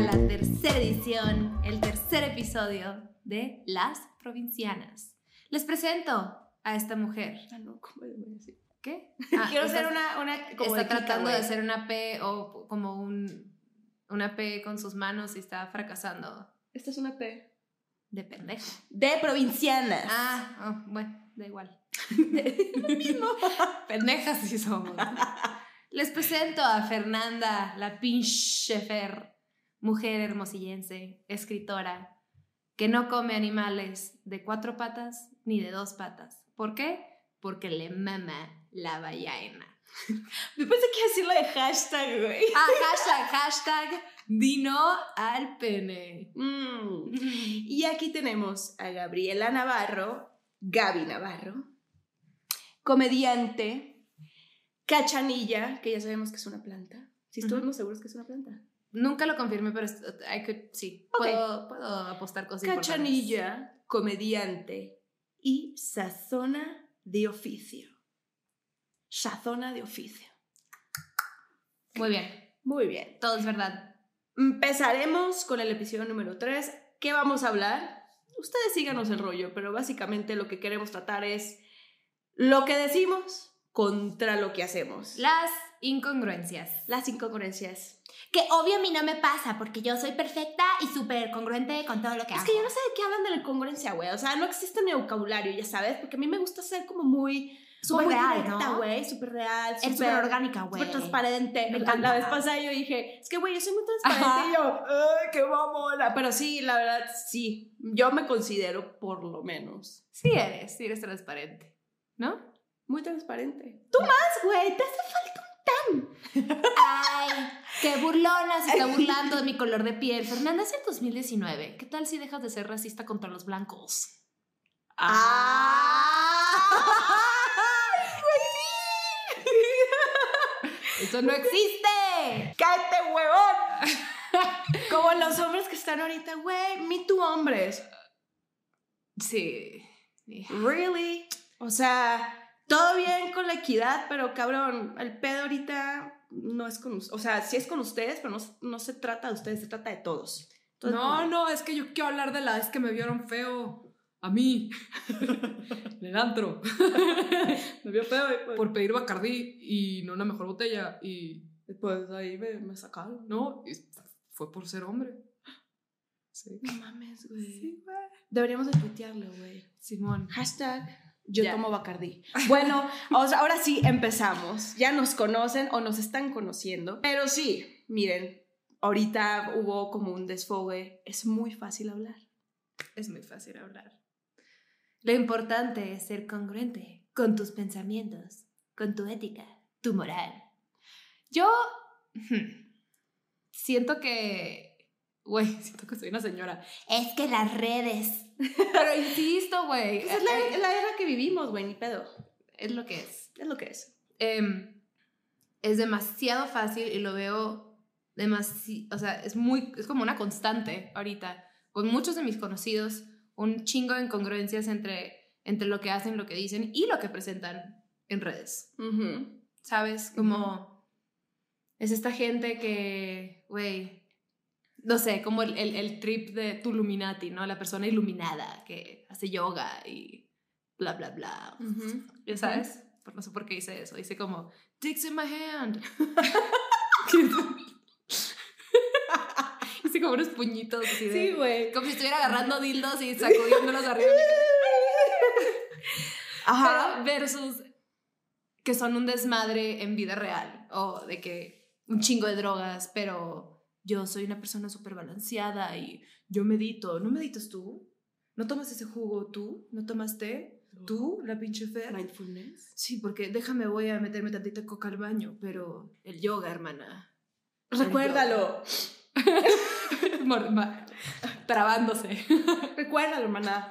a la tercera edición, el tercer episodio de Las Provincianas. Les presento a esta mujer. Ah, no, ¿cómo le voy a decir? ¿Qué? Quiero está- hacer una, una como está tratando de hacer una P o como un, una P con sus manos y está fracasando. Esta es una P. De pendeja. De provincianas. Ah, oh, bueno, da igual. Lo mismo. Pendejas sí somos. Les presento a Fernanda, la pinche Fer, mujer hermosillense, escritora, que no come animales de cuatro patas ni de dos patas. ¿Por qué? Porque le mama la ballena. Me pensé que iba a decir lo de hashtag, güey. Ah, hashtag, hashtag, dino al pene. Mm. Y aquí tenemos a Gabriela Navarro, Gaby Navarro, comediante, cachanilla, que ya sabemos que es una planta. Si estuvimos seguros que es una planta. Nunca lo confirmé, pero I could- sí, puedo, puedo apostar cosas. Cachanilla, comediante y sazona de oficio. Sazona de oficio. Muy bien, Muy bien. todo es verdad. Empezaremos con el episodio número 3. ¿Qué vamos a hablar? Ustedes síganos el rollo, pero básicamente lo que queremos tratar es lo que decimos contra lo que hacemos. Las incongruencias. Las incongruencias. Que obvio a mí no me pasa porque yo soy perfecta y súper congruente con todo lo que Es hago. que yo no sé de qué hablan de la incongruencia, güey. O sea, no existe mi vocabulario, ya sabes, porque a mí me gusta ser como muy... Súper real, directa, ¿no? güey, súper real, Es súper orgánica, güey. súper transparente. Me encanta. La vez pasada yo dije, es que güey, yo soy muy transparente Ajá. y yo, ¡ay, qué mamona! Pero sí, la verdad, sí. Yo me considero, por lo menos, Sí eres, sí eres transparente, ¿no? muy transparente. Tú más, güey, te hace falta un tan. Ay, qué burlona se está burlando de mi color de piel. Fernanda, es el 2019. ¿Qué tal si dejas de ser racista contra los blancos? ¡Eso no existe! ¡Cállate, huevón! Como los hombres que están ahorita, güey, me tú hombres. Sí. Really? O sea, todo bien con la equidad, pero cabrón, el pedo ahorita no es con ustedes. O sea, sí es con ustedes, pero no, no se trata de ustedes, se trata de todos. Entonces, No, no, es que yo quiero hablar de la vez que me vieron feo a mí, en el antro, Me vio feo y pues, por pedir Bacardí y no la mejor botella y, pues ahí me, me sacaron. no, y fue por ser hombre. Sí. No mames, güey. Sí, güey. Deberíamos de tuitearlo, güey. Simón. Hashtag yo Ya. tomo Bacardí. Bueno, ahora sí empezamos. Ya nos conocen o nos están conociendo. Pero sí, miren, ahorita hubo como un desfogue. Es muy fácil hablar. Es muy fácil hablar. Lo importante es ser congruente con tus pensamientos, con tu ética, tu moral. Yo siento que, güey, siento que soy una señora. Es que las redes. Pero insisto, güey, es la, la era que vivimos, güey, ni pedo. es lo que es. Es lo que es. Em, es demasiado fácil y lo veo demasiado, o sea, es muy, es como una constante ahorita. Con muchos de mis conocidos, un chingo de incongruencias entre, entre lo que hacen, lo que dicen y lo que presentan en redes. ¿Sabes? Como es esta gente que, güey, no sé, como el, el, el trip de tu Illuminati, ¿no? La persona iluminada que hace yoga y bla, bla, bla. ¿Ya sabes? No sé por qué dice eso. Dice como, dicks in my hand. dice como unos puñitos así de... Sí, güey. Como si estuviera agarrando dildos y sacudiéndolos arriba. Ajá. Pero versus que son un desmadre en vida real. O de que un chingo de drogas, pero yo soy una persona súper balanceada y yo medito. ¿No meditas tú? ¿No tomas ese jugo tú? ¿No tomas té? ¿Tú, la pinche Fer? Mindfulness. Sí, porque déjame, voy a meterme tantita coca al baño, pero el yoga, hermana. Recuérdalo. Trabándose. Recuérdalo, hermana.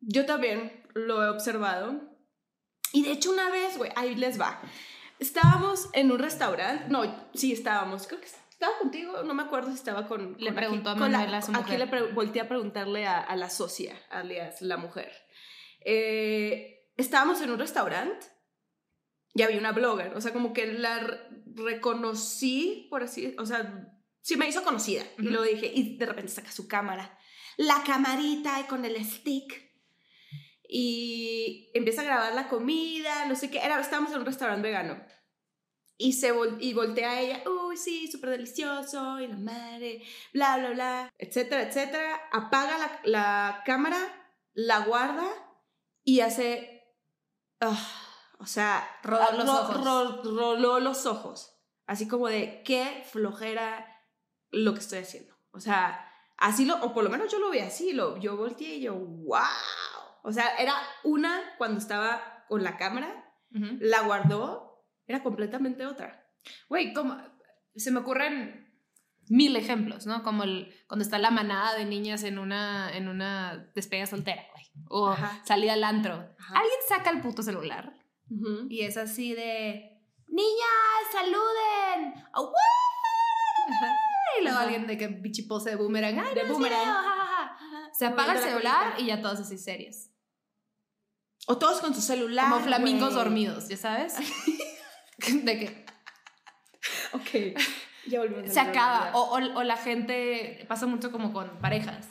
Yo también lo he observado. Y de hecho, una vez, güey, ahí les va. Estábamos en un restaurante. No, sí, estábamos. Creo que estaba contigo. No me acuerdo si estaba con. Le con preguntó a con la- a su Aquí mujer. le pre- volteé a preguntarle a, a la socia, alias la mujer. Eh, estábamos en un restaurante y había una blogger. O sea, como que la re- reconocí, por así. O sea, sí me hizo conocida. Y luego dije, y de repente saca su cámara, la camarita y con el stick. Y empieza a grabar la comida, no sé qué. Era, estábamos en un restaurante vegano. Y, se vol- y voltea a ella, uy, sí, súper delicioso, y la madre, bla, bla, bla, etcétera, etcétera. Apaga la, la cámara, la guarda y hace, ah, o sea, Rodó los ojos. ro- roló los ojos. Así como de, qué flojera lo que estoy haciendo. O sea, así lo, o por lo menos yo lo vi así, lo, yo volteé y yo, wow. O sea, era una cuando estaba con la cámara, Ujú. la guardó, era completamente otra. Güey, como se me ocurren mil ejemplos, ¿no? Como el cuando está la manada de niñas en una en una despedida soltera, güey, o Ajá. salida al antro. Ajá. Alguien saca el puto celular y es así de niñas, saluden. ¡Ah, güey! Y luego Ajá. alguien de que pinche pose de boomerang, ¡ay, De no, boomerang. Se apaga el celular y ya todos así serios. O todos con su celular. Como flamingos dormidos, ¿ya sabes? de que Ok. Ya volvimos a se acaba. O, o- o la gente pasa mucho como con parejas.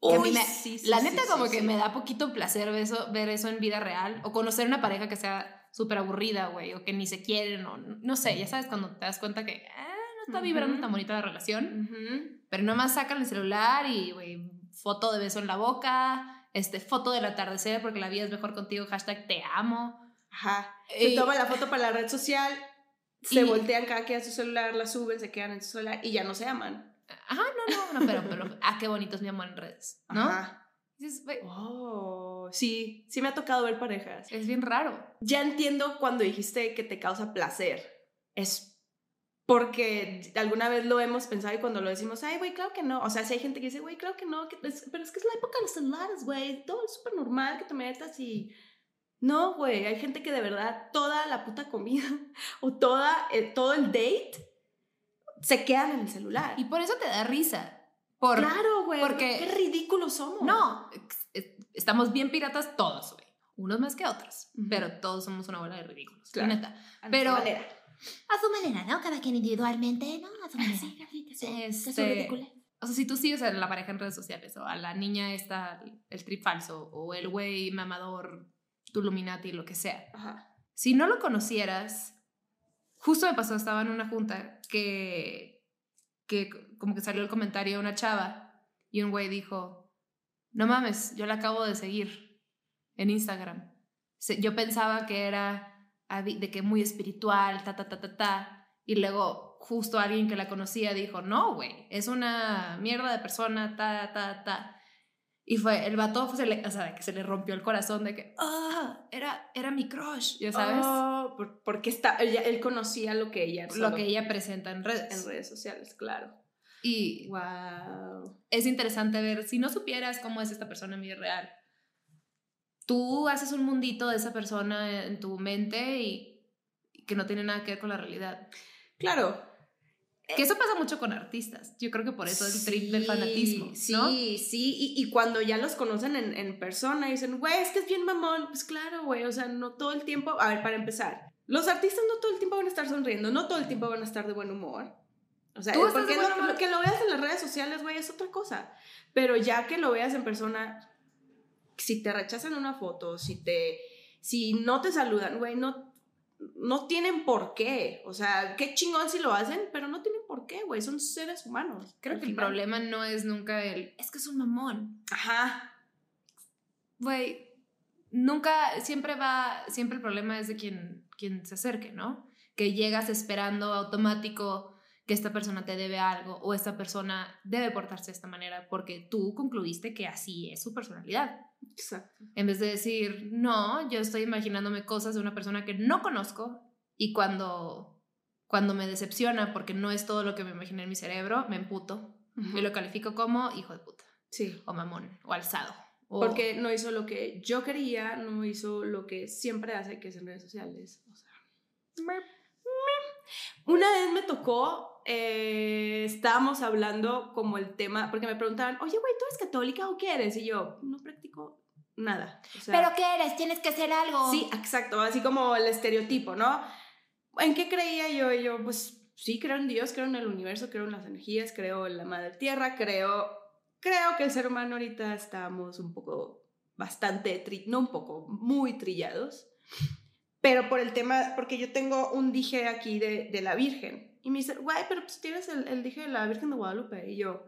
que a mí Uy, me- sí, sí, la neta, sí, como que me da poquito placer ver eso, ver eso en vida real. O conocer una pareja que sea súper aburrida, güey. O que ni se quieren. O no sé, ya sabes, cuando te das cuenta que ah, no está vibrando Ujú. tan bonita la relación. Ujú. Pero nomás sacan el celular y, güey, foto de beso en la boca. Este, foto del atardecer porque la vida es mejor contigo. Hashtag te amo. Ajá. Y- Se toma la foto para la red social, se Y- voltean cada quien a su celular, la suben, se quedan en su celular y ya no se aman. Ajá, no, no, no, pero, pero, ah, qué bonito es mi amor en redes, ¿no? Ajá. Dices, Oh, sí, sí me ha tocado ver parejas. es bien raro. Ya entiendo cuando dijiste que te causa placer. Es porque alguna vez lo hemos pensado y cuando lo decimos, ay, güey, claro que no. O sea, si hay gente que dice, güey, claro que no, que es- pero es que es la época de los celulares, güey. Todo es súper normal que te metas y... No, güey, hay gente que de verdad toda la puta comida o toda, eh, todo el date se quedan en el celular. Y por eso te da risa. Por, claro, güey, porque- qué ridículos somos. No, estamos bien piratas todos, güey. Unos más que otros. Ujú. Pero todos somos una bola de ridículos. Claro. La neta. A pero- manera. A su manera, ¿no? Cada quien individualmente, ¿no? A su manera. Este-. O sea, si tú sigues a la pareja en redes sociales o a la niña esta, el trip falso o el güey mamador, tu Illuminati, lo que sea. Ajá. Si no lo conocieras, justo me pasó, estaba en una junta que, que como que salió el comentario de una chava y un güey dijo, no mames, yo la acabo de seguir en Instagram. Yo pensaba que era de que muy espiritual, ta, ta, ta, ta, ta. Y luego justo alguien que la conocía dijo, no, güey, es una mierda de persona, ta, ta, ta. Y fue, el vato, se le, o sea, que se le rompió el corazón de que, ah, era, era mi crush, ya sabes. Oh, por- porque está, ella- él conocía lo que ella lo que ella presenta en redes. en redes sociales, claro. Y Wow. es interesante ver, si no supieras cómo es esta persona en vida real, tú haces un mundito de esa persona en tu mente y que no tiene nada que ver con la realidad. Claro. Que eso pasa mucho con artistas. Yo creo que por eso el trip del Sí, fanatismo, Sí, ¿no? sí. Y, y cuando ya los conocen en, en persona y dicen, güey, es que es bien mamón. Pues claro, güey. O sea, no todo el tiempo. A ver, para empezar. Los artistas no todo el tiempo van a estar sonriendo. No todo el tiempo van a estar de buen humor. O sea, ¿Tú estás porque humor? lo que lo veas en las redes sociales, güey, es otra cosa. Pero ya que lo veas en persona, si te rechazan una foto, si te. Si no te saludan, güey, no. No tienen por qué. O sea, qué chingón si lo hacen, pero no tienen por qué, güey. Son seres humanos. Creo que el problema no es nunca el, es que es un mamón. Ajá. Güey, nunca, siempre va, siempre el problema es de quien, quien se acerque, ¿no? Que llegas esperando automático que esta persona te debe algo o esta persona debe portarse de esta manera porque tú concluiste que así es su personalidad. Exacto. En vez de decir, no, yo estoy imaginándome cosas de una persona que no conozco y cuando, cuando me decepciona porque no es todo lo que me imaginé en mi cerebro, me emputo y lo califico como hijo de puta Sí. o mamón o alzado. o- Porque no hizo lo que yo quería, no hizo lo que siempre hace, que es en redes sociales. O sea, Una vez me tocó, eh, estábamos hablando como el tema, porque me preguntaban, oye, güey, ¿tú eres católica o qué eres? Y yo, no practico nada. O sea, ¿Pero qué eres? Tienes que hacer algo. Sí, exacto, así como el estereotipo, ¿no? ¿En qué creía yo? Y yo, pues, sí creo en Dios, creo en el universo, creo en las energías, creo en la madre tierra, creo, creo que el ser humano ahorita estamos un poco, bastante, no un poco, muy trillados. Pero por el tema, porque yo tengo un dije aquí de, de la Virgen. Y me dice, güey, pero pues tienes el, el dije de la Virgen de Guadalupe. Y yo,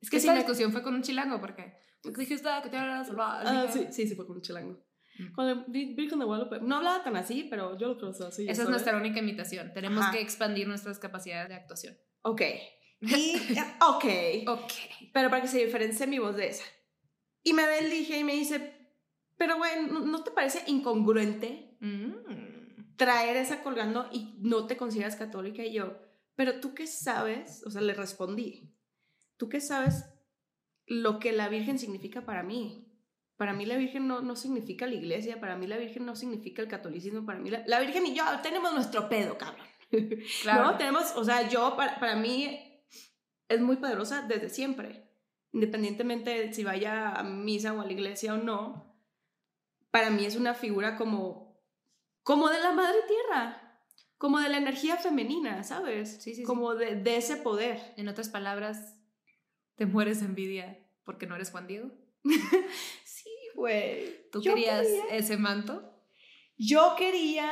Es que esta me- discusión fue con un chilango, porque dijiste que te salvar. Ah, sí, sí, sí, fue con un chilango. Mm. Con el Vir- Virgen de Guadalupe. No hablaba tan así, pero yo lo conozco así. Esa es ¿sabes? nuestra única imitación. Tenemos Ajá. que expandir nuestras capacidades de actuación. Ok. Y, ok. Ok. Pero para que se diferencie mi voz de esa. Y me ve el dije y me dice, pero güey, ¿no, no te parece incongruente Mm. Traer esa colgando y no te consideras católica? Y yo, pero tú qué sabes, o sea, le respondí, ¿tú qué sabes lo que la Virgen significa para mí? Para mí la Virgen no, no significa la iglesia, para mí la Virgen no significa el catolicismo, para mí la, la Virgen y yo tenemos nuestro pedo, cabrón. Claro. ¿No? Tenemos, o sea, yo, para, para mí, es muy poderosa desde siempre. Independientemente de si vaya a misa o a la iglesia o no, para mí es una figura como, como de la madre tierra, como de la energía femenina, ¿sabes? Sí, sí, sí. Como de, de ese poder. En otras palabras, te mueres de envidia porque no eres Juan Diego. Sí, güey. ¿Tú querías quería- ese manto? Yo quería...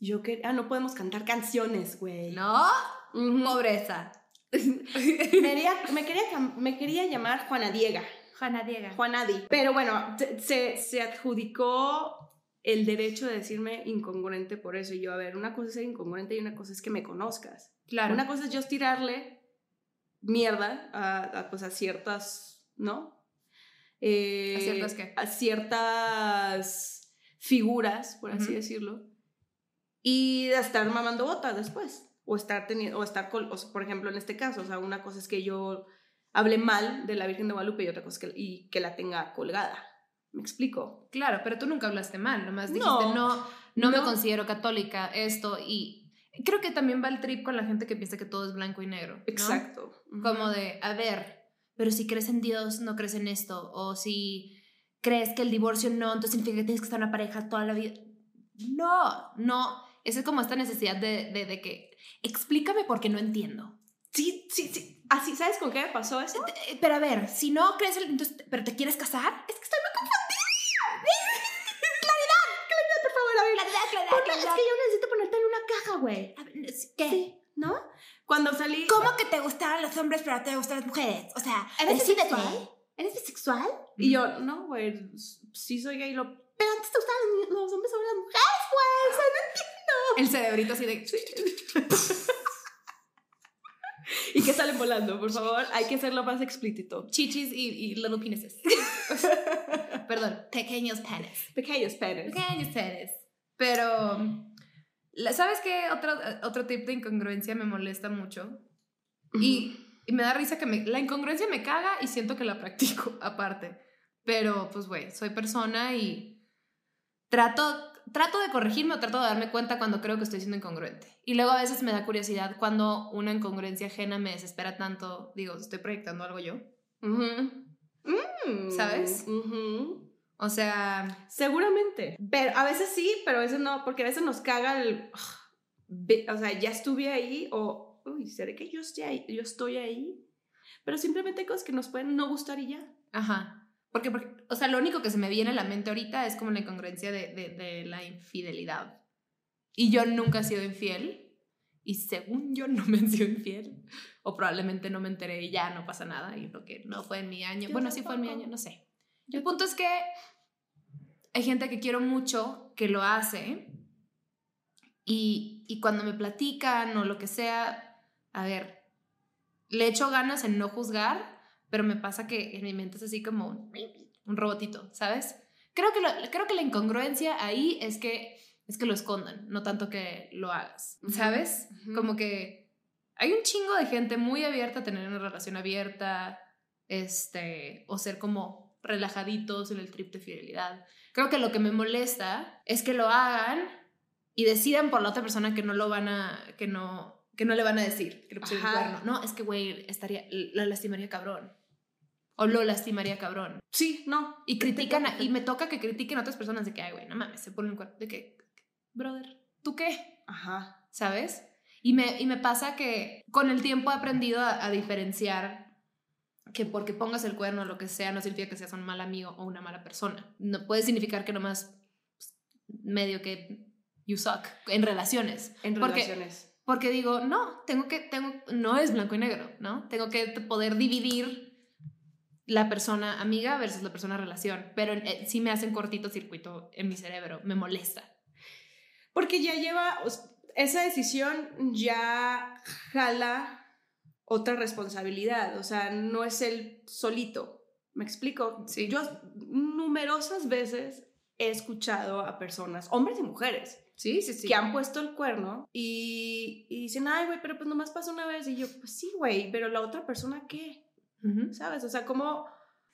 Yo quería... Ah, no podemos cantar canciones, güey. No, pobreza. Me quería, me, quería, cam- me quería llamar Juana Diega. Juana Diego. Juanadi. Pero bueno, se, se adjudicó el derecho de decirme incongruente por eso. Y yo, a ver, una cosa es ser incongruente y una cosa es que me conozcas. Claro. Una cosa es yo tirarle mierda a, a, pues, a ciertas, ¿no? Eh, ¿A ciertas qué? A ciertas figuras, por así decirlo. Y estar mamando botas después. O estar teniendo, o estar, col- o sea, por ejemplo, en este caso, o sea, una cosa es que yo hable mal de la Virgen de Guadalupe y otra cosa es que, y que la tenga colgada. ¿Me explico? Claro, pero tú nunca hablaste mal, nomás dijiste, No. no, no, me No. considero católica, esto, y creo que también va el trip con la gente que piensa que todo es blanco y negro. ¿no? Exacto. Como de, a ver, pero si crees en Dios, no crees en esto, o si crees que el divorcio no, entonces significa que tienes que estar en una pareja toda la vida. No, no, esa es como esta necesidad de, de, de que, explícame porque no entiendo. Sí, sí, sí. Así, ¿sabes con qué me pasó eso? Eh, Pero a ver, si no crees, en- entonces, ¿pero te quieres casar? Es que estoy muy Por favor, a ver. Claridad, claridad, claridad. es que yo necesito ponerte en una caja, güey. ¿Qué? Sí, ¿no? Cuando salí... ¿Cómo que te gustaban los hombres pero te gustan las mujeres? O sea, ¿Eres bisexual? ¿Eres bisexual? Mm. Y yo, no, güey, sí soy gay, lo... pero antes te gustaban los, los hombres sobre las mujeres, güey. O sea, no entiendo. El cerebrito así de... Y que salen volando, por favor. Hay que hacerlo más explícito. Chichis y, y little penises. Perdón, pequeños penes. Pequeños penes. Pequeños penes. Pero, ¿sabes qué? Otro, otro tip de incongruencia me molesta mucho. Y, y me da risa que me, la incongruencia me caga y siento que la practico aparte. Pero, pues, güey, soy persona y trato, trato de corregirme o trato de darme cuenta cuando creo que estoy siendo incongruente. Y luego a veces me da curiosidad cuando una incongruencia ajena me desespera tanto. Digo, estoy proyectando algo yo. Mm. ¿Sabes? O sea, Seguramente. Pero a veces sí, pero a veces no, porque a veces nos caga el. O sea, ya estuve ahí o. Uy, ¿será que yo estoy ahí? Yo estoy ahí. Pero simplemente hay cosas que nos pueden no gustar y ya. Ajá. Porque, porque, o sea, lo único que se me viene a la mente ahorita es como la incongruencia de, de, de la infidelidad. Y yo nunca he sido infiel. Y según yo no me han sido infiel. O probablemente no me enteré y ya no pasa nada. Y lo que no fue en mi año. Yo bueno, sí fue en mi año, no sé. El punto es que hay gente que quiero mucho que lo hace. Y, y cuando me platican o lo que sea, a ver, le echo ganas en no juzgar, pero me pasa que en mi mente es así como un, robotito, ¿sabes? Creo que, lo- creo que la incongruencia ahí es que, es que lo escondan, no tanto que lo hagas, ¿sabes? Como que hay un chingo de gente muy abierta a tener una relación abierta, este, o ser como relajaditos en el trip de fidelidad. Creo que lo que me molesta es que lo hagan y decidan por la otra persona que no lo van a, que no, que no le van a decir que le. No, es que, güey, estaría, la lastimaría cabrón. O lo lastimaría cabrón. Sí, no. Y critican, a- y me toca que critiquen a otras personas de que, ay, güey, no mames, se ponen un cuerno. De que, brother, ¿tú qué? Ajá. ¿Sabes? Y me, y me pasa que con el tiempo he aprendido a, a diferenciar que porque pongas el cuerno o lo que sea no significa que seas un mal amigo o una mala persona. No puede significar que nomás pues, medio que you suck en relaciones. En Porque- relaciones. Porque digo, no, tengo que, tengo, no es blanco y negro, ¿no? Tengo que poder dividir la persona amiga versus la persona relación. Pero eh, sí me hacen cortito circuito en mi cerebro, me molesta. Porque ya lleva, esa decisión ya jala otra responsabilidad, o sea, no es el solito. ¿Me explico? Sí. Yo numerosas veces he escuchado a personas, hombres y mujeres, Sí, sí, sí. que han puesto el cuerno y, y dicen, ay, güey, pero pues nomás pasa una vez. Y yo, pues sí, güey, pero la otra persona, ¿qué? ¿Sabes? O sea, como,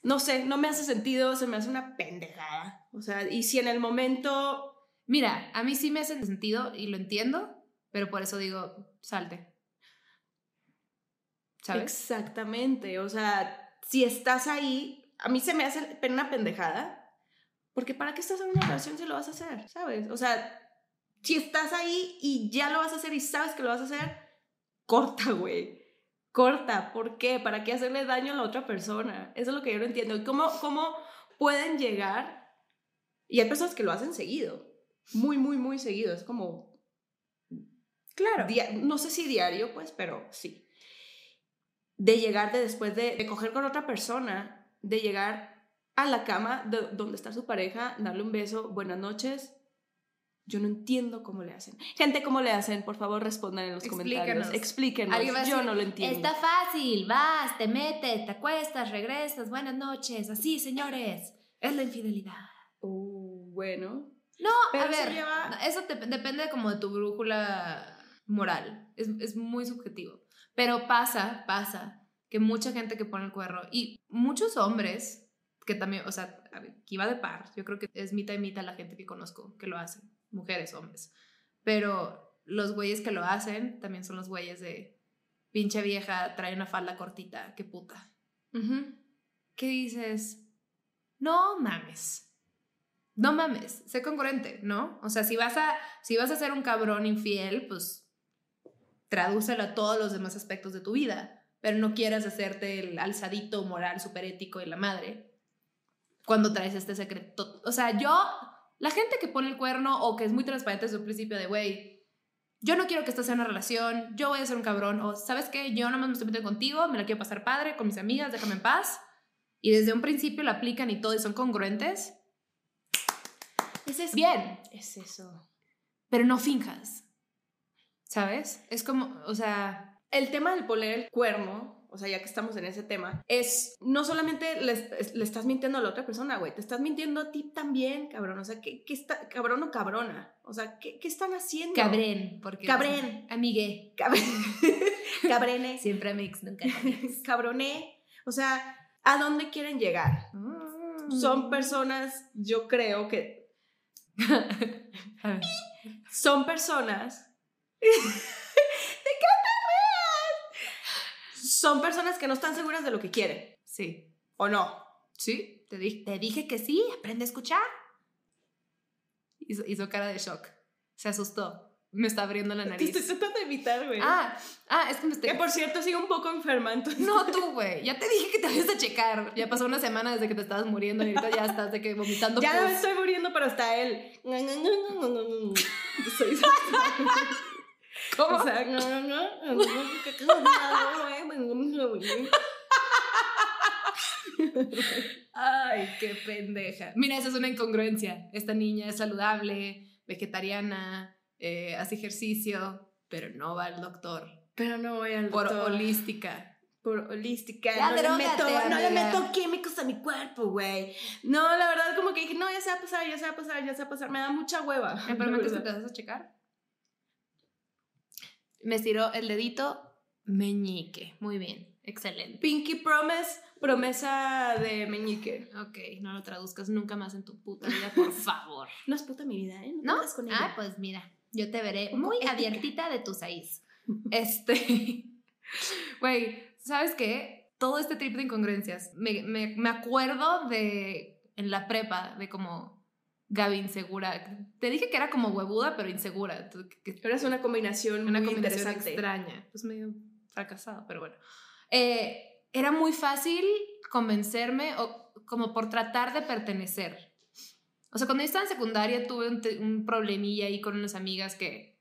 no sé, no me hace sentido, se me hace una pendejada. O sea, y si en el momento Mira, a mí sí me hace sentido y lo entiendo, pero por eso digo, salte. ¿Sabes? Exactamente, o sea, si estás ahí, a mí se me hace una pendejada, porque ¿para qué estás en una relación si lo vas a hacer? ¿Sabes? O sea, si estás ahí y ya lo vas a hacer y sabes que lo vas a hacer, corta, güey. Corta, ¿por qué? ¿Para qué hacerle daño a la otra persona? Eso es lo que yo no entiendo. ¿Y cómo, cómo pueden llegar? Y hay personas que lo hacen seguido, muy, muy, muy seguido. Es como, Claro. no sé si diario, pues, pero sí. De llegar de después de, de coger con otra persona, de llegar a la cama de- donde está su pareja, darle un beso, buenas noches. Yo no entiendo cómo le hacen. Gente, ¿cómo le hacen? Por favor, respondan en los comentarios. Explíquenos. Va a Yo decir, no lo entiendo. Está fácil, vas, te metes, te acuestas, regresas, buenas noches, así, señores. Es la infidelidad. Uh, bueno. No, Pero a eso ver, lleva- eso te- depende como de tu brújula moral. Es, es muy subjetivo. Pero pasa, pasa, que mucha gente que pone el cuerno y muchos hombres que también, o sea, que iba de par, yo creo que es mitad y mitad la gente que conozco que lo hacen, mujeres, hombres. Pero los güeyes que lo hacen también son los güeyes de pinche vieja, trae una falda cortita, qué puta. ¿Qué dices? No mames. No mames, sé congruente, ¿no? O sea, si vas a, si vas a ser un cabrón infiel, pues tradúcelo a todos los demás aspectos de tu vida, pero no quieras hacerte el alzadito moral, super ético de la madre cuando traes este secreto. O sea, yo, la gente que pone el cuerno o que es muy transparente desde un principio de, güey, yo no quiero que esto sea una relación, yo voy a ser un cabrón, o sabes qué, yo nomás me estoy metiendo contigo, me la quiero pasar padre con mis amigas, déjame en paz. Y desde un principio la aplican y todo y son congruentes. Es Bien, Es eso. pero no finjas. ¿Sabes? Es como, o sea, El tema del poner el cuerno, o sea, ya que estamos en ese tema, es no solamente le, es- le estás mintiendo a la otra persona, güey, te estás mintiendo a ti también, cabrón. O sea, ¿qué, qué está, cabrón o cabrona? O sea, ¿qué, qué están haciendo? cabrén, porque... Cabrén. Amigue. Cab- Cabrene. Siempre amigos, nunca amigos. Cabroné. O sea, ¿a dónde quieren llegar? Mm. Son personas, yo creo que son personas. ¡Te Son personas que no están seguras de lo que quieren, Sí. ¿o no? Sí, te dije. Te dije que sí, aprende a escuchar. Hizo, hizo cara de shock. Se asustó. Me está abriendo la Te nariz. estoy tratando de evitar, güey. Ah, ah, es que me estoy... Que por cierto, sigo un poco enferma, entonces. No, tú, güey. Ya te dije que te vayas a checar. Ya pasó una semana desde que te estabas muriendo y ahorita ya estás de que vomitando Ya me estoy muriendo, pero hasta él. Soy- ¿Cómo? O sea, no, no, no. Ay, qué pendeja. Mira, esa es una incongruencia. Esta niña es saludable, vegetariana, eh, hace ejercicio, pero no va al doctor. Pero no voy al Por doctor. holística. por holística. Ya, no, le meto, no le meto químicos a mi cuerpo, güey. No, la verdad, como que dije, no, ya se va a pasar, ya se va a pasar, ya se va a pasar. Me da mucha hueva. ¿Me la permites que te vas a checar? Me estiró el dedito meñique. Muy bien. Excelente. Pinky Promise, promesa de meñique. Ok, no lo traduzcas nunca más en tu puta vida, por favor. No es puta mi vida, ¿eh? No, ¿No? con ella. Ah, pues mira, yo te veré muy ética. abiertita de tus seis. Este, güey, ¿sabes qué? Todo este trip de incongruencias, me, me, me acuerdo de, en la prepa, de como Gaby insegura. Te dije que era como huevuda, pero insegura. Pero es una combinación una muy combinación interesante. extraña. Pues medio fracasado, pero bueno. Eh, era muy fácil convencerme o como por tratar de pertenecer. O sea, cuando yo estaba en secundaria tuve un, un problemilla ahí con unas amigas que...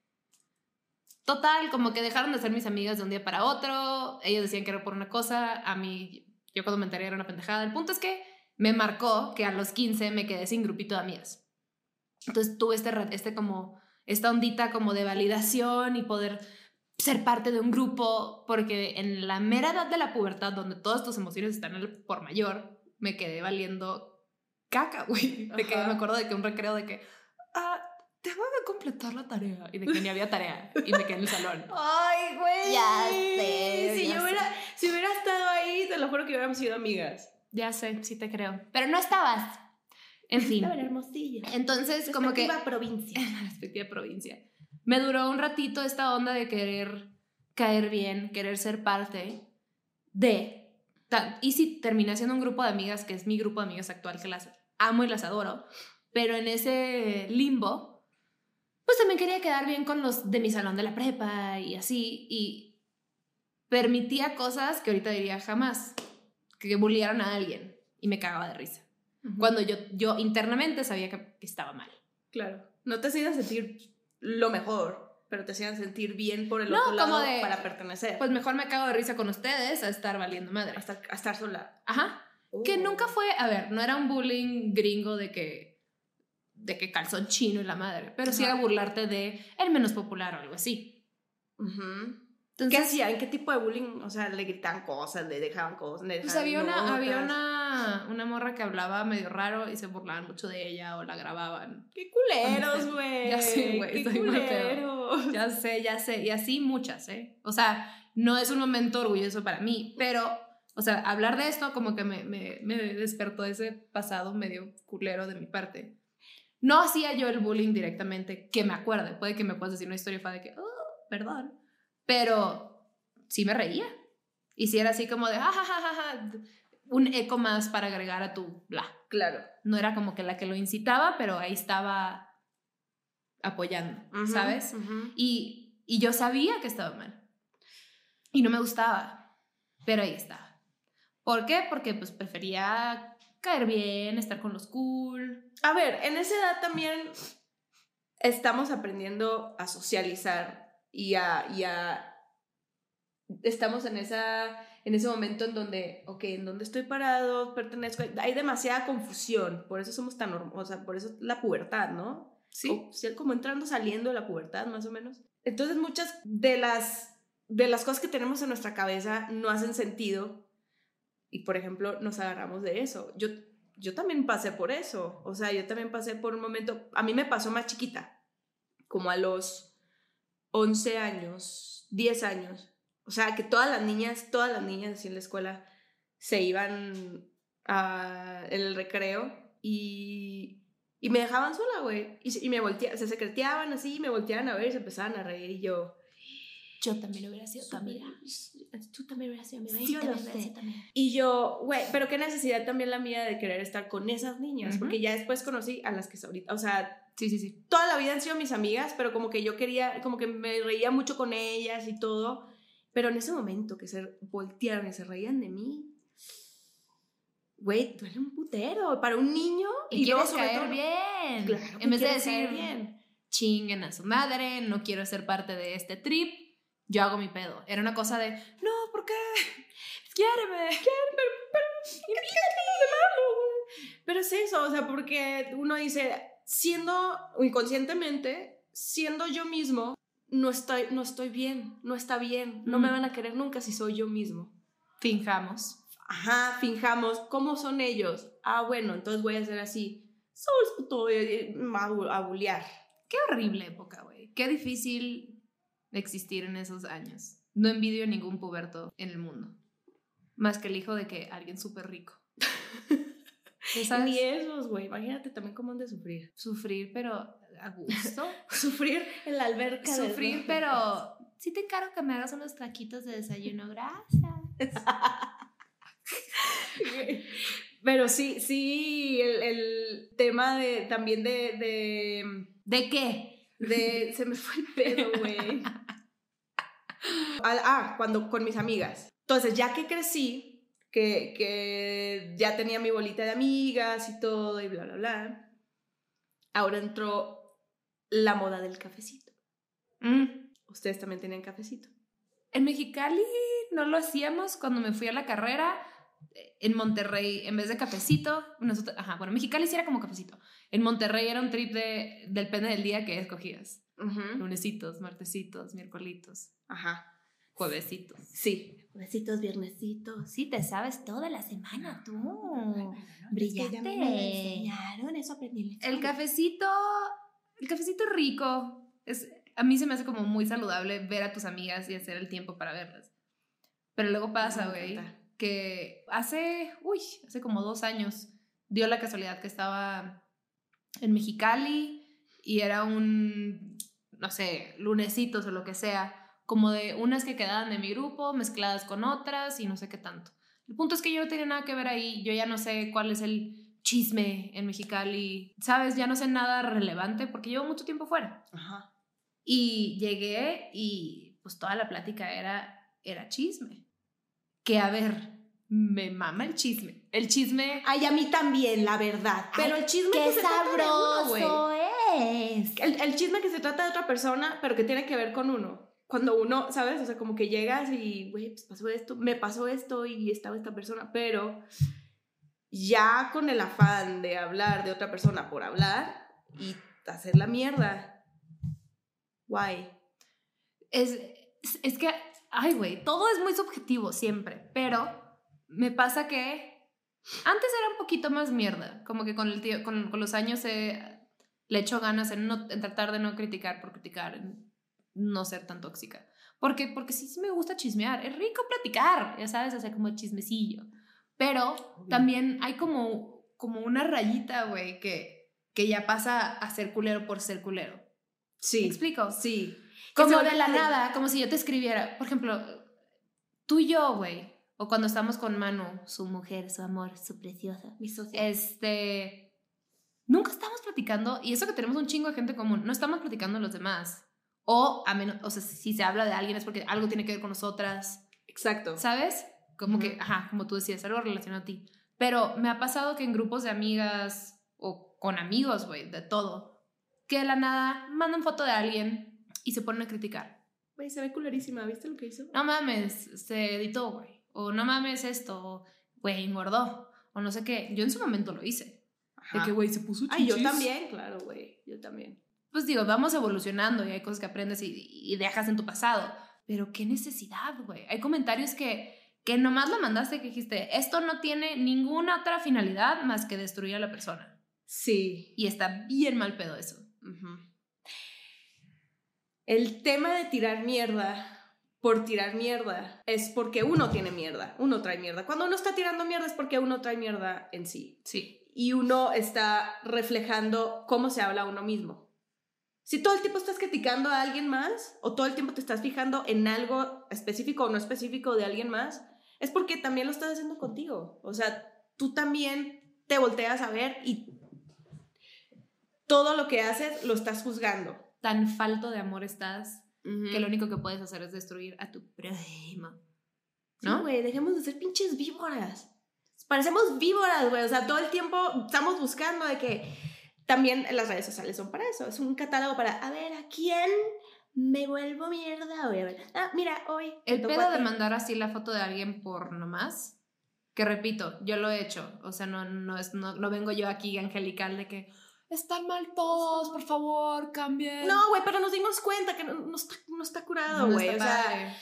Total, como que dejaron de ser mis amigas de un día para otro. Ellos decían que era por una cosa. A mí, yo cuando me enteré era una pendejada. El punto es que me marcó que a los 15 me quedé sin grupito de amigas. Entonces tuve este, este como, esta ondita como de validación y poder ser parte de un grupo, porque en la mera edad de la pubertad, donde todas tus emociones están por mayor, me quedé valiendo caca, güey. De que Ajá. me acuerdo de que un recreo de que, ah, tengo que completar la tarea. Y de que ni había tarea. Y me quedé en el salón. Ay, güey. Ya sé, Si ya yo sé. hubiera, si hubiera estado ahí, te lo juro que hubiéramos sido amigas. Ya sé, sí te creo. Pero no estabas. En fin. Estaba en Hermosillo. Entonces, como que... Respectiva provincia. en la respectiva provincia. Me duró un ratito esta onda de querer caer bien, querer ser parte de... Y si terminé siendo un grupo de amigas, que es mi grupo de amigas actual, que las amo y las adoro, pero en ese limbo, pues también quería quedar bien con los de mi salón de la prepa y así, y permitía cosas que ahorita diría jamás, que bullearan a alguien, y me cagaba de risa. Cuando yo, yo internamente sabía que- que estaba mal. Claro. No te hacían sentir lo mejor, pero te hacían sentir bien por el No, otro lado de- para pertenecer. Pues mejor me cago de risa con ustedes a estar valiendo madre. hasta a estar sola. Ajá. Que Oh. nunca fue, a ver, no era un bullying gringo de que de que calzón chino y la madre, pero sí Ajá. era burlarte de el menos popular o algo así. Ujú. Entonces, ¿Qué hacían? ¿Qué tipo de bullying? O sea, le gritaban cosas, le dejaban cosas, le Pues había una, había una, una morra que hablaba medio raro y se burlaban mucho de ella o la grababan. ¡Qué culeros, güey! Ya sé, güey, ¡Qué estoy mal pedo. culeros! Ya sé, ya sé. Y así muchas, ¿eh? O sea, no es un momento orgulloso para mí, pero, o sea, hablar de esto como que me, me, me despertó ese pasado medio culero de mi parte. No hacía yo el bullying directamente, que me acuerde. Puede que me puedas decir una historia de que, oh, perdón. Pero sí me reía. Y sí era así como de, ja, ja, ja, ja, ja", un eco más para agregar a tu bla. Claro. No era como que la que lo incitaba, pero ahí estaba apoyando, ¿sabes? Y, y yo sabía que estaba mal. Y no me gustaba. Pero ahí estaba. ¿Por qué? Porque pues prefería caer bien, estar con los cool. A ver, en esa edad también estamos aprendiendo a socializar y a, y a- estamos en esa en ese momento en donde, ok, en donde estoy parado, pertenezco, hay demasiada confusión, por eso somos tan, o sea, por eso la pubertad, ¿no? Sí. O como entrando, saliendo de la pubertad, más o menos. Entonces, muchas de las, de las cosas que tenemos en nuestra cabeza no hacen sentido. Y, por ejemplo, nos agarramos de eso. Yo, yo también pasé por eso. O sea, yo también pasé por un momento, a mí me pasó más chiquita, como a los 11 años, 10 años. O sea, que todas las niñas, todas las niñas así en la escuela se iban a, en el recreo y, y me dejaban sola, güey. Y, y me volteaban, se secreteaban así, y me volteaban a ver y se empezaban a reír y yo... Yo también hubiera sido tu amiga. Tú también hubieras sido mi Sí, yo lo también sé. amiga. Y yo, güey, pero qué necesidad también la mía de querer estar con esas niñas, Ujú. porque ya después conocí a las que ahorita, o sea, Sí, sí, sí. toda la vida han sido mis amigas, pero como que yo quería, como que me reía mucho con ellas y todo, pero en ese momento que se voltearon y se reían de mí, güey, duele un putero para un niño Y, luego quieres sobre caer todo- bien. Claro en vez de decir, bien. chinguen a su madre, no quiero ser parte de este trip, yo hago mi pedo. Era una cosa de, no, ¿por qué? Quiéreme. Pero es eso, o sea, porque uno dice, siendo inconscientemente, siendo yo mismo, no estoy, no estoy bien, no está bien, no me van a querer nunca si soy yo mismo. Finjamos. Ajá, finjamos, ¿cómo son ellos? Ah, bueno, entonces voy a hacer así. Soy todo eh, a bulear. Qué horrible época, güey. Qué difícil existir en esos años. No envidio a ningún puberto en el mundo. Más que el hijo de que alguien súper rico. ¿Ya ¿Sabes? Ni esos, güey. Imagínate también cómo han de sufrir. Sufrir, pero a gusto. Sufrir en la alberca. Sufrir, pero sí te encargo que me hagas unos taquitos de desayuno. Gracias. Pero sí, sí, el, el tema de también de, de, ¿De qué? de, se me fue el pedo, güey. Ah, cuando con mis amigas. Entonces, ya que crecí, que, que ya tenía mi bolita de amigas y todo y bla, bla, bla, ahora entró la moda del cafecito. Mm. Ustedes también tenían cafecito. En Mexicali no lo hacíamos cuando me fui a la carrera. En Monterrey, en vez de cafecito, nosotros, ajá, bueno, en Mexicali sí era como cafecito. En Monterrey era un trip de, depende del día que escogías. Lunesitos, martesitos, miércolitos, Ajá. Juevesitos. Sí. Juevesitos, viernesitos. Sí, te sabes toda la semana tú. Brillante. Brillante. eso aprendí. El cafecito, el cafecito rico. Es, a mí se me hace como muy saludable ver a tus amigas y hacer el tiempo para verlas. Pero luego pasa, Me güey, que hace, uy, hace como dos años dio la casualidad que estaba en Mexicali y era un, no sé, lunesitos o lo que sea, como de unas que quedaban de mi grupo mezcladas con otras y no sé qué tanto. El punto es que yo no tenía nada que ver ahí, yo ya no sé cuál es el chisme en Mexicali, ¿sabes? Ya no sé nada relevante porque llevo mucho tiempo fuera. Ajá. Y llegué y pues toda la plática era, era chisme. Que a ver, me mama el chisme. El chisme... Ay, a mí también, la verdad. Pero Ay, el chisme ¡Qué que se trata de uno, sabroso es! El, el chisme que se trata de otra persona, pero que tiene que ver con uno. Cuando uno, ¿sabes? O sea, como que llegas y, güey, pues pasó esto, me pasó esto y estaba esta persona, pero ya con el afán de hablar de otra persona por hablar y hacer la mierda. Guay. Es, es, que, ay, güey, todo es muy subjetivo siempre, pero me pasa que antes era un poquito más mierda, como que con, el tío, con, con los años he- le echo ganas en, no, tratar de no criticar por criticar, no ser tan tóxica. Porque, porque sí, sí me gusta chismear, es rico platicar, ya sabes, hacer como chismecillo. Pero también hay como, como una rayita, güey, que, que ya pasa a ser culero por ser culero. ¿Me Sí. explico? Sí. Como de la nada, como si yo te escribiera, por ejemplo, tú y yo, güey, o cuando estamos con Manu, su mujer, su amor, su preciosa. Mi socia. Este, nunca estamos platicando, y eso que tenemos un chingo de gente en común, no estamos platicando los demás. O, a menos, o sea, si se habla de alguien es porque algo tiene que ver con nosotras, Exacto. ¿sabes? Como que, Ujú. ajá, como tú decías, algo relacionado a ti. Pero me ha pasado que en grupos de amigas o con amigos, güey, de todo, que de la nada mandan foto de alguien y se ponen a criticar. Güey, se ve culerísima, ¿viste lo que hizo? No mames, se editó, güey. O no mames esto, güey, engordó. O no sé qué. Yo en su momento lo hice. De Ajá. que, güey, se puso Ay, yo chichis. también, claro, güey. Yo también. Pues digo, vamos evolucionando y hay cosas que aprendes y, y dejas en tu pasado. Pero qué necesidad, güey. Hay comentarios que, que nomás lo mandaste que dijiste, esto no tiene ninguna otra finalidad más que destruir a la persona. Sí. Y está bien mal pedo eso. El tema de tirar mierda por tirar mierda es porque uno tiene mierda, uno trae mierda. Cuando uno está tirando mierda es porque uno trae mierda en sí. Sí. Y uno está reflejando cómo se habla a uno mismo. Si todo el tiempo estás criticando a alguien más o todo el tiempo te estás fijando en algo específico o no específico de alguien más, es porque también lo estás haciendo contigo. O sea, tú también te volteas a ver y todo lo que haces lo estás juzgando. Tan falto de amor estás que lo único que puedes hacer es destruir a tu prójimo. ¿No? Güey, dejemos de ser pinches víboras. Parecemos víboras, güey. O sea, todo el tiempo estamos buscando de que también las redes sociales son para eso. Es un catálogo para, a ver, ¿a quién me vuelvo mierda hoy? A ver, ah, mira, hoy. El pedo de mandar así la foto de alguien por nomás, que repito, yo lo he hecho. O sea, no, no, es, no, no vengo yo aquí angelical de que están mal todos, por favor, cambien. No, güey, pero nos dimos cuenta que no, no está, no está curado, güey. o sea,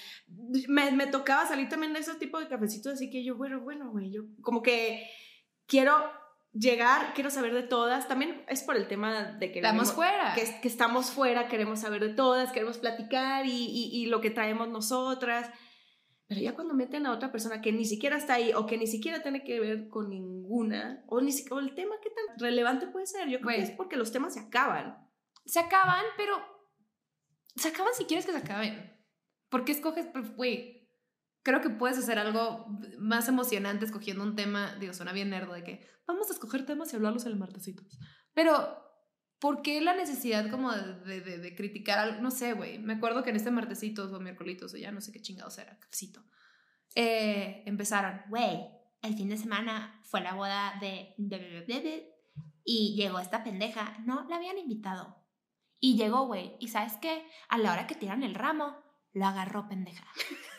me, me tocaba salir también de ese tipo de cafecitos, así que yo, bueno, bueno, güey, yo como que quiero llegar, quiero saber de todas. También es por el tema de que... Estamos fuera. que, que estamos fuera, queremos saber de todas, queremos platicar y, y- y lo que traemos nosotras. Pero ya cuando meten a otra persona que ni siquiera está ahí o que ni siquiera tiene que ver con ninguna, o, ni si- o el tema, ¿qué tan relevante puede ser? Yo creo que es porque los temas se acaban. Se acaban, pero se acaban si quieres que se acaben. ¿Por qué escoges, güey? Creo que puedes hacer algo más emocionante escogiendo un tema, digo, suena bien nerdo de que vamos a escoger temas y hablarlos el martesitos. Pero, ¿por qué la necesidad como de, de, criticar algo? No sé, güey. Me acuerdo que en este martesitos o miércolitos o ya no sé qué chingados era, cafecito. Eh, empezaron, Güey, el fin de semana fue la boda de- y llegó esta pendeja. No, la habían invitado. Y llegó, güey. ¿Y sabes qué? A la hora que tiran el ramo, lo agarró pendeja.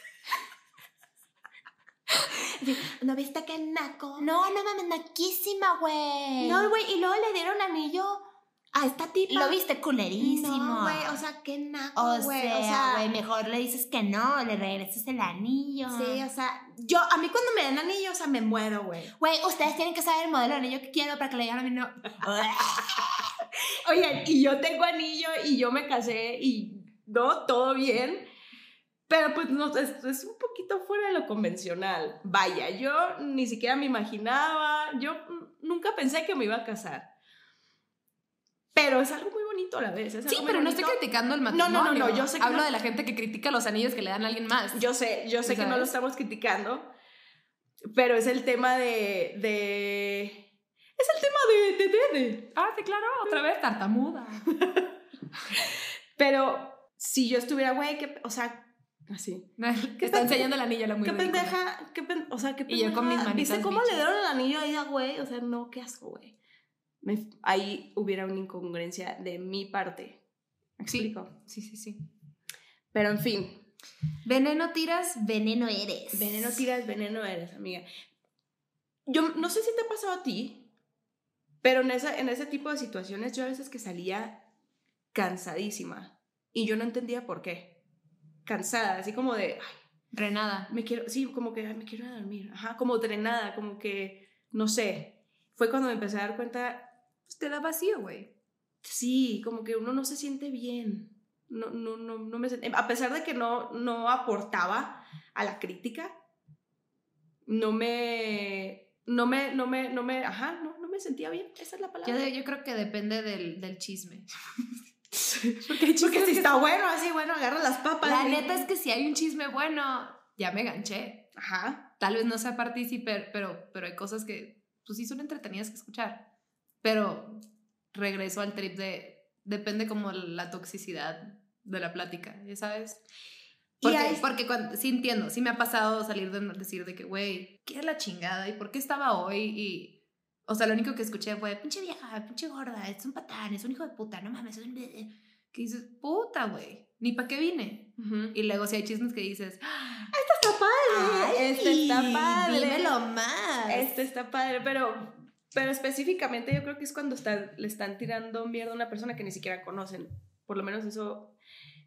¿No viste qué naco? No, no mames, naquísima, güey. No, güey, y luego le dieron anillo a esta tipa. Lo viste culerísimo. No, güey, o sea, qué naco, O güey. sea, güey, mejor le dices que no, le regresas el anillo. Sí, o sea, yo, a mí cuando me dan anillo, o sea, me muero, güey. Güey, ustedes tienen que saber el modelo de anillo que quiero para que le digan a mí no. Oigan, y yo tengo anillo y yo me casé y no, todo bien. Pero pues no, es, es un poquito fuera de lo convencional. Vaya, yo ni siquiera me imaginaba, yo nunca pensé que me iba a casar. Pero es algo muy bonito a la vez. sí, pero no estoy criticando el No, no, matrimonio. no, no, yo sé que Hablo no- de la gente que critica los anillos que le dan a alguien más. Yo sé, yo sé que no lo estamos criticando, pero es el tema de... de... Es el tema de... de, de, de. Ah, sí, claro, otra vez tartamuda. Pero si yo estuviera, güey, que, o sea, así. que está enseñando el anillo a la muy Qué ridícula. pendeja, qué pen, o sea, qué Y yo con mis pendeja. manitas ¿Viste cómo le dieron el anillo ahí a güey? O sea, no, qué asco, güey. Ahí hubiera una incongruencia de mi parte. ¿Me Sí. explico? Sí, sí, sí. Pero en fin, Veneno tiras, veneno eres. veneno tiras, veneno eres, amiga. Yo no sé si te ha pasado a ti, pero en, esa, en ese tipo de situaciones yo a veces que salía cansadísima y yo no entendía por qué. Cansada, así como de, ay, Renada. me quiero, sí, como que ay, me quiero ir a dormir, ajá, como drenada, como que, no sé, fue cuando me empecé a dar cuenta, Pues te da vacío, güey. sí, como que uno no se siente bien, no, no, no, no me sent- a pesar de que no, no aportaba a la crítica, no me, no me, no me, no me, ajá, no, no me sentía bien, esa es la Yo, palabra. de- yo creo que depende del, del chisme. Porque, porque si está bueno, así, bueno, agarra las papas. La y- neta es que si hay un chisme bueno, ya me ganché. Ajá, Tal vez no sea partícipe, pero, pero hay cosas que, pues sí, son entretenidas que escuchar. Pero regreso al trip de, depende como la toxicidad de la plática, ¿ya sabes? Porque, hay- porque cuando, sí entiendo, sí me ha pasado salir de decir de que, güey, ¿qué es la chingada? ¿Y por qué estaba hoy? Y, o sea, lo único que escuché fue, pinche vieja, pinche gorda, es un patán, es un hijo de puta, no mames, es un... Que dices, puta, güey, ni para qué vine. Ujú. Y luego si hay chismes que dices, "Ah, está padre, este está padre. Dímelo más. Este está padre, pero, pero específicamente yo creo que es cuando están, le están tirando mierda a una persona que ni siquiera conocen. Por lo menos eso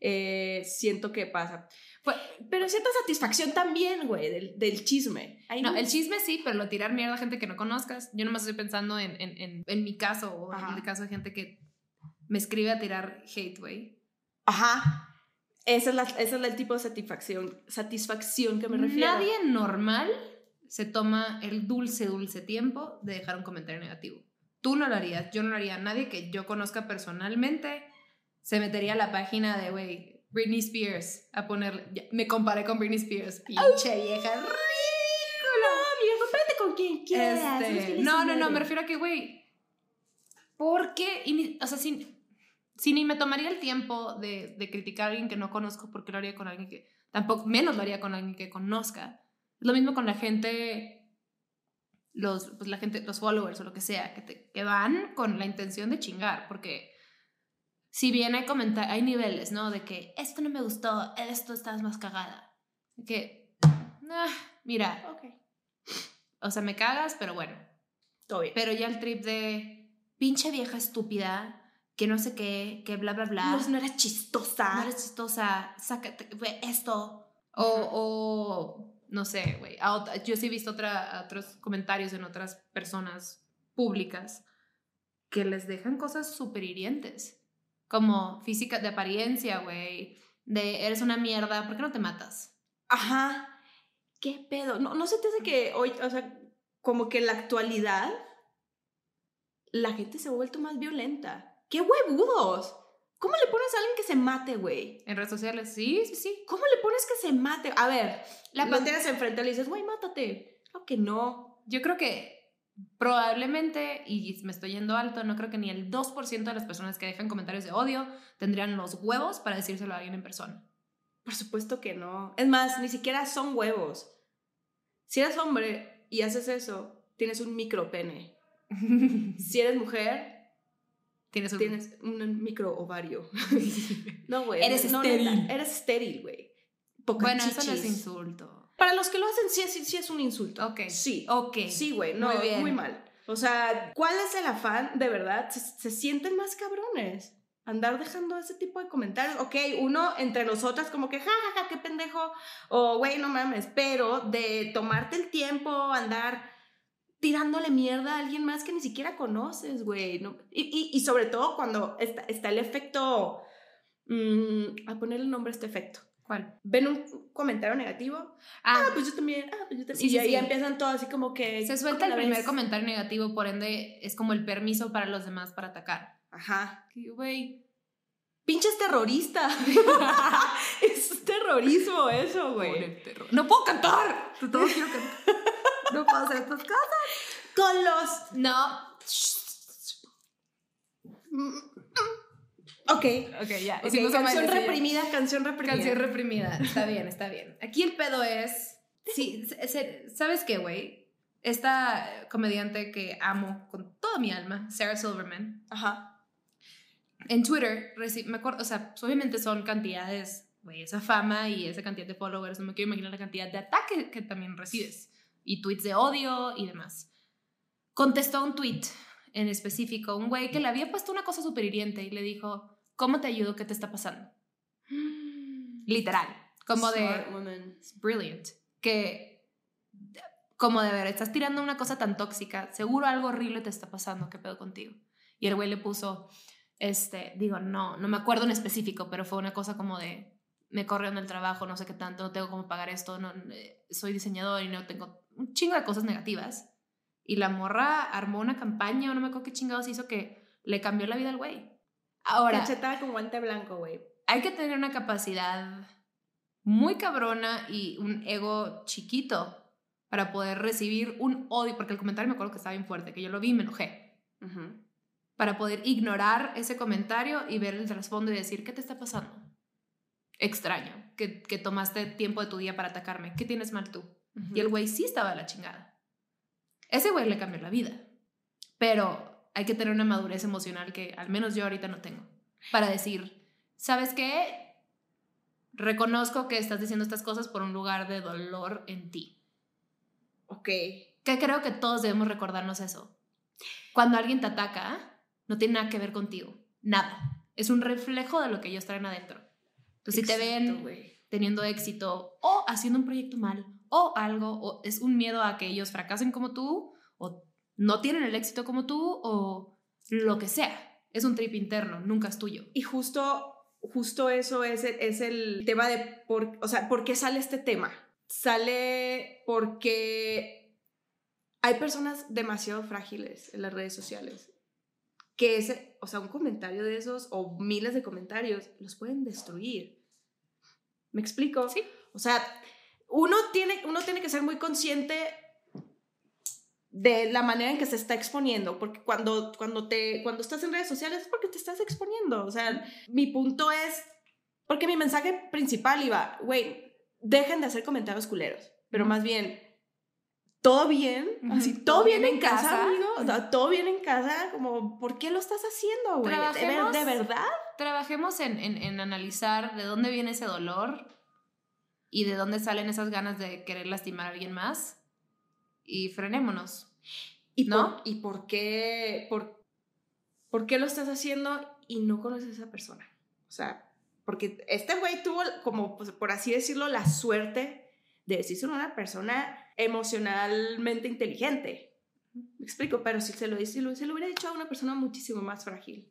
eh, siento que pasa. Pues, pero cierta satisfacción también, güey, del, del chisme. Hay No, el chisme sí, pero lo tirar mierda a gente que no conozcas. Yo nomás estoy pensando en, en, en, en mi caso o Ajá. en el caso de gente que me escribe a tirar hate, güey. Ajá. Esa es, la, esa es el tipo de satisfacción, satisfacción que me refiero. Nadie normal se toma el dulce, dulce tiempo de dejar un comentario negativo. Tú no lo harías, yo no lo haría. Nadie que yo conozca personalmente se metería a la página de, güey, Britney Spears a ponerle. ya, me comparé con Britney Spears. Pinche vieja. amiga, compárate con quien quieras. Este, no, y no, no, me refiero a que, güey, ¿por qué? Y o sea, si, si ni me tomaría el tiempo de, de criticar a alguien que no conozco, ¿por qué lo haría con alguien que tampoco, menos lo haría con alguien que conozca? Lo mismo con la gente, los, pues la gente, los followers o lo que sea, que, te, que van con la intención de chingar, porque si bien hay comentarios, hay niveles, ¿no? De que esto no me gustó, esto estás más cagada. Que, ah, mira, Ok, o sea, me cagas, pero bueno. todo bien. Pero ya el trip de pinche vieja estúpida, que no sé qué, que bla, bla, bla. No, no eres chistosa. no eres chistosa, sácate güey, esto. O, o no sé, güey. Yo sí he visto otra, otros comentarios en otras personas públicas que les dejan cosas súper hirientes. Como física de apariencia, güey. De eres una mierda, ¿por qué no te matas? Ajá. ¿Qué pedo? No, no se te hace que hoy, o sea, como que en la actualidad la gente se ha vuelto más violenta. ¡Qué huevudos! ¿Cómo le pones a alguien que se mate, güey? En redes sociales, sí, sí, sí. ¿Cómo le pones que se mate? A ver, La la pan- tienes enfrente y le dices, güey, mátate. Claro que no. Yo creo que probablemente, y me estoy yendo alto, no creo que ni el 2% de las personas que dejan comentarios de odio tendrían los huevos para decírselo a alguien en persona. Por supuesto que no. Es más, ni siquiera son huevos. Si eres hombre y haces eso, tienes un micropene. Si eres mujer, Tienes un... tienes un micro ovario. No, güey. Eres no, estéril. eres estéril, güey. Bueno, eso no es chichis. insulto. Para los que lo hacen, sí, sí, sí es un insulto. Ok. Sí. Ok. Sí, güey, no, Muy muy, bien. mal. O sea, ¿cuál es el afán de verdad? Se, se sienten más cabrones. Andar dejando ese tipo de comentarios. Ok, uno entre nosotras como que, jajaja, qué pendejo. O, güey, no mames. Pero de tomarte el tiempo, andar tirándole mierda a alguien más que ni siquiera conoces, güey. No- y, y- y sobre todo cuando está, está el efecto... mm, a poner el nombre a este efecto. ¿Cuál? Ven un comentario negativo. Ah, Ah, pues yo también. Ah, pues yo también. Sí, y sí, ahí sí. empiezan todos así como que... se suelta ¿cómo el primer comentario negativo, por ende es como el permiso para los demás para atacar. Ajá. Que, Güey, Pinches terrorista. es terrorismo eso, güey. No puedo cantar. Todo quiero cantar. No puedo hacer estas cosas. Con los... No. Ok. Ok, ya. Ok, hicimos canción amanecer. reprimida, canción reprimida. Canción reprimida. Está bien, está bien. Aquí el pedo es. Sí, se- se- ¿sabes qué, güey? Esta comediante que amo con toda mi alma, Sarah Silverman, Ajá. en Twitter, me acuerdo, o sea, obviamente son cantidades, güey, esa fama y esa cantidad de followers, no me quiero imaginar la cantidad de ataque que también recibes y tweets de odio y demás. Contestó un tweet en específico, un güey que le había puesto una cosa súper hiriente y le dijo, ¿cómo te ayudo? ¿Qué te está pasando? Literal, como de... Woman. It's brilliant. Que, como de ver, estás tirando una cosa tan tóxica, seguro algo horrible te está pasando, ¿qué pedo contigo? Y el güey le puso, este, digo, no, no me acuerdo en específico, pero fue una cosa como de, me corrieron del trabajo, no sé qué tanto, no tengo cómo pagar esto, no, eh, soy diseñador y no tengo un chingo de cosas negativas. Y la morra armó una campaña, o no me acuerdo qué chingados hizo, que le cambió la vida al güey. Ahora, Cachetada con guante blanco, güey. hay que tener una capacidad muy cabrona y un ego chiquito para poder recibir un odio, porque el comentario me acuerdo que estaba bien fuerte, que yo lo vi y me enojé, para poder ignorar ese comentario y ver el trasfondo y decir, ¿qué te está pasando? Extraño, que, que tomaste tiempo de tu día para atacarme, ¿qué tienes mal tú? Y el güey sí estaba de la chingada. Ese güey le cambió la vida, pero hay que tener una madurez emocional que al menos yo ahorita no tengo, para decir, ¿sabes qué? Reconozco que estás diciendo estas cosas por un lugar de dolor en ti. Ok. Que creo que todos debemos recordarnos eso. Cuando alguien te ataca, no tiene nada que ver contigo. Nada. Es un reflejo de lo que ellos traen adentro. Entonces, si te ven güey. teniendo éxito o haciendo un proyecto mal o algo, o es un miedo a que ellos fracasen como tú o no tienen el éxito como tú o lo que sea. Es un trip interno, nunca es tuyo. Y justo, justo eso es el, es el tema de, por, o sea, ¿por qué sale este tema? Sale porque hay personas demasiado frágiles en las redes sociales. Que ese, o sea, un comentario de esos o miles de comentarios los pueden destruir. ¿Me explico? Sí. O sea, uno tiene, uno tiene que ser muy consciente de la manera en que se está exponiendo, porque cuando, cuando, te, cuando estás en redes sociales es porque te estás exponiendo. O sea, mi punto es, porque mi mensaje principal iba, güey, dejen de hacer comentarios culeros, pero más bien, todo bien, así, todo, bien, en casa, amigo, o sea, todo bien en casa, como, ¿por qué lo estás haciendo, güey? ¿De, de verdad? Trabajemos en, en, en analizar de dónde viene ese dolor y de dónde salen esas ganas de querer lastimar a alguien más y frenémonos. ¿Y, ¿No? por, ¿y por, qué, por, por qué lo estás haciendo y no conoces a esa persona? O sea, porque este güey tuvo, como pues, por así decirlo, la suerte de decirse a una persona emocionalmente inteligente. Me explico, pero si se lo dice, lo- se lo hubiera dicho a una persona muchísimo más frágil.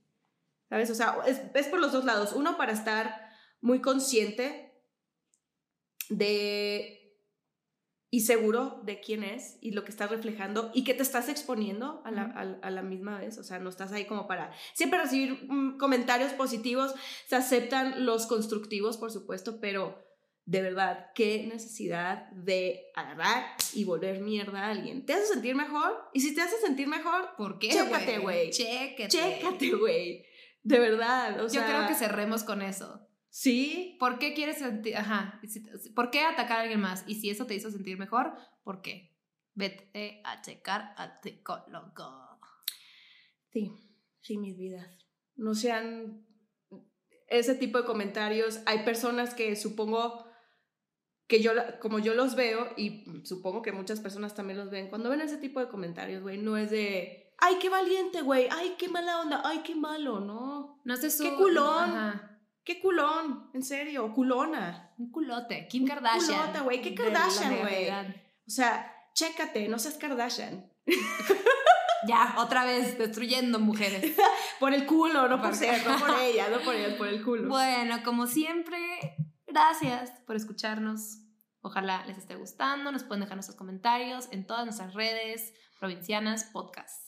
¿Sabes? O sea, es, es por los dos lados. Uno, para estar muy consciente de y seguro de quién es y lo que estás reflejando y que te estás exponiendo a la, Ujú. a- a la misma vez. O sea, no estás ahí como para siempre recibir mm, comentarios positivos. Se aceptan los constructivos, por supuesto, pero de verdad, qué necesidad de agarrar y volver mierda a alguien. ¿Te hace sentir mejor? Y si te hace sentir mejor, ¿Por qué, Chécate, güey. Chécate. chécate, güey. De verdad. O Yo sea, creo que cerremos con eso. Sí, ¿Por qué quieres sentir, ajá, ¿por qué atacar a alguien más? Y si eso te hizo sentir mejor, ¿por qué? Vete a checar al psicólogo. Sí, sí, mis vidas. No sean ese tipo de comentarios. Hay personas que supongo que yo, como yo los veo, y supongo que muchas personas también los ven, cuando ven ese tipo de comentarios, güey, no es de, ay, qué valiente, güey, ay, qué mala onda, ay, qué malo, no. No sé su... ¡Qué culón! Ajá. Qué culón, en serio, culona. Un culote. Kim Un Kardashian. culote, güey, ¿qué Kardashian, güey? O sea, chécate, no seas Kardashian. Ya, otra vez, destruyendo mujeres. Por el culo, no por Por- ser, no por ella, no por ella, por el culo. Bueno, como siempre, gracias por escucharnos. Ojalá les esté gustando. Nos pueden dejar nuestros comentarios en todas nuestras redes provincianas podcast.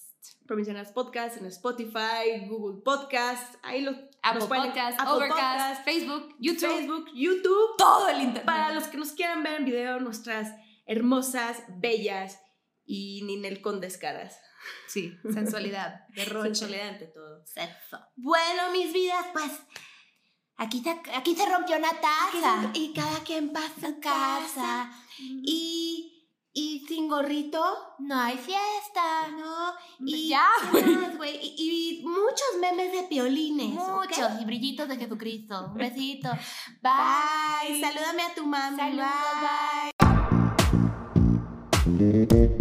Provincianas Podcast, en Spotify, Google Podcast, ahí lo Apple Podcast, Apple Overcast, Podcast, Facebook, YouTube, Facebook, YouTube. todo el internet. Para los que nos quieran ver en video, nuestras hermosas, bellas y Ninel Condes caras. Sí, sensualidad, derroche. Sensualidad ante todo. Sexo. Bueno, mis vidas, pues aquí se, aquí se rompió una taza. Y cada quien pasa a casa. Y, y sin gorrito, No hay fiesta. ¿no? Y, Ya, ¿qué más, güey? Y, y muchos memes de piolines. Muchos y brillitos de Jesucristo. Un besito. Bye. Bye. Salúdame a tu mami. Saludos, bye. bye.